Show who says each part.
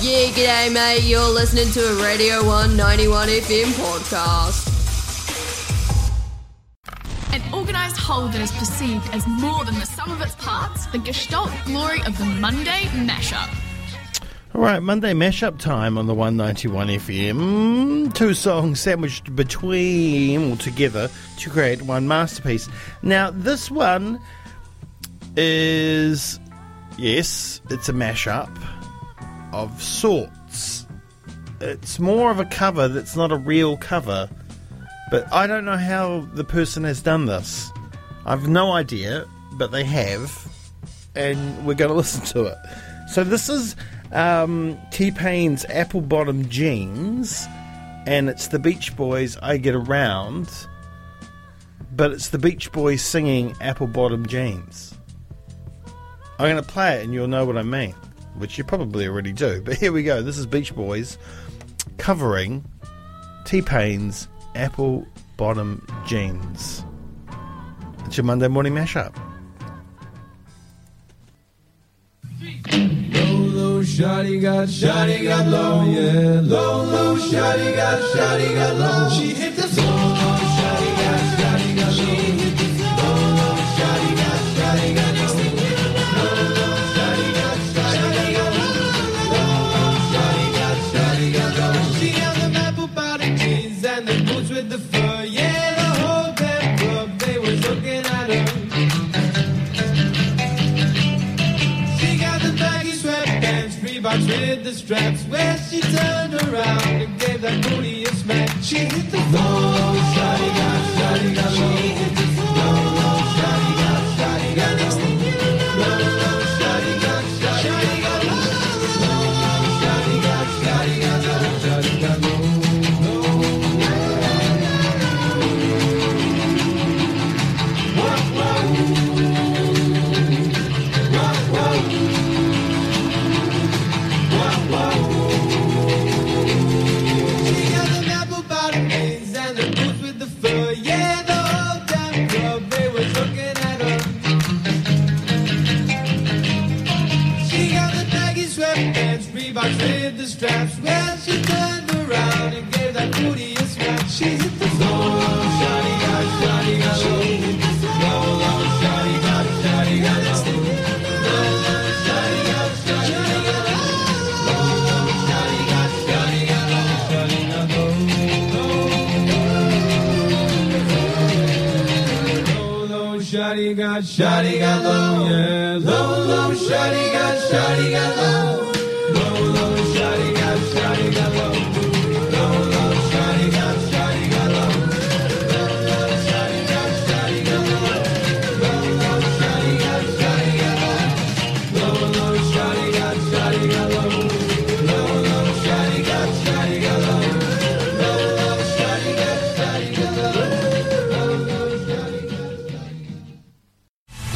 Speaker 1: Yeah, g'day, mate. You're listening to a Radio 191 FM podcast.
Speaker 2: An organised whole that is perceived as more than the sum of its parts, the gestalt glory of the Monday mashup.
Speaker 3: All right, Monday mashup time on the 191 FM. Two songs sandwiched between or together to create one masterpiece. Now, this one is, yes, it's a mashup of sorts. It's more of a cover that's not a real cover, but I don't know how the person has done this. I've no idea, but they have, and we're going to listen to it. So, this is um, T Pain's Apple Bottom Jeans, and it's the Beach Boys I Get Around, but it's the Beach Boys singing Apple Bottom Jeans. I'm going to play it and you'll know what I mean, which you probably already do. But here we go. This is Beach Boys covering T Pain's Apple Bottom Jeans. It's your Monday morning mashup.
Speaker 4: Low, shawty got, shawty got low, yeah. Low, low, shawty got, shawty got low. She hit the floor. With the fur, yeah, the whole damn club they was looking at her. She got the baggy sweatpants, Reeboks with the straps. When she turned around and gave that booty a smack, she hit the floor. Reeboks the straps. She turned around and gave that booty a the low. Low, shawty got, shawty got low. Low, shawty got, shawty got low. Low, shawty got, shawty got low. Low. Low, shawty got, shawty got low. Yeah, low, low, shawty got, shawty got. Low,